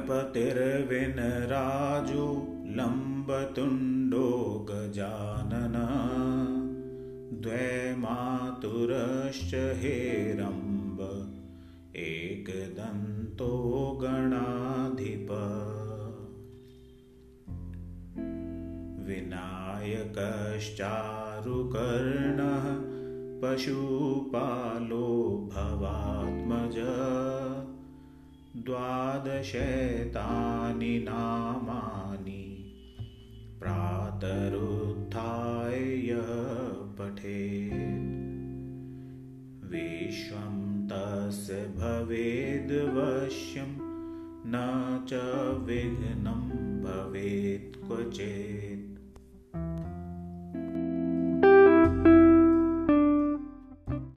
गणपतिर्विनराजो लम्बतुण्डो गजानन। द्वैमातुरश्च हेरम्ब एकदन्तो गणाधिप। विनायकश्चारुकर्णः पशुपालो भवात्मज द्वादशैतानि नामानि प्रातरुत्थाय पठेत्। विश्वं तस्य भवेद्वश्यं न च विघ्नं भवेत् क्वचित्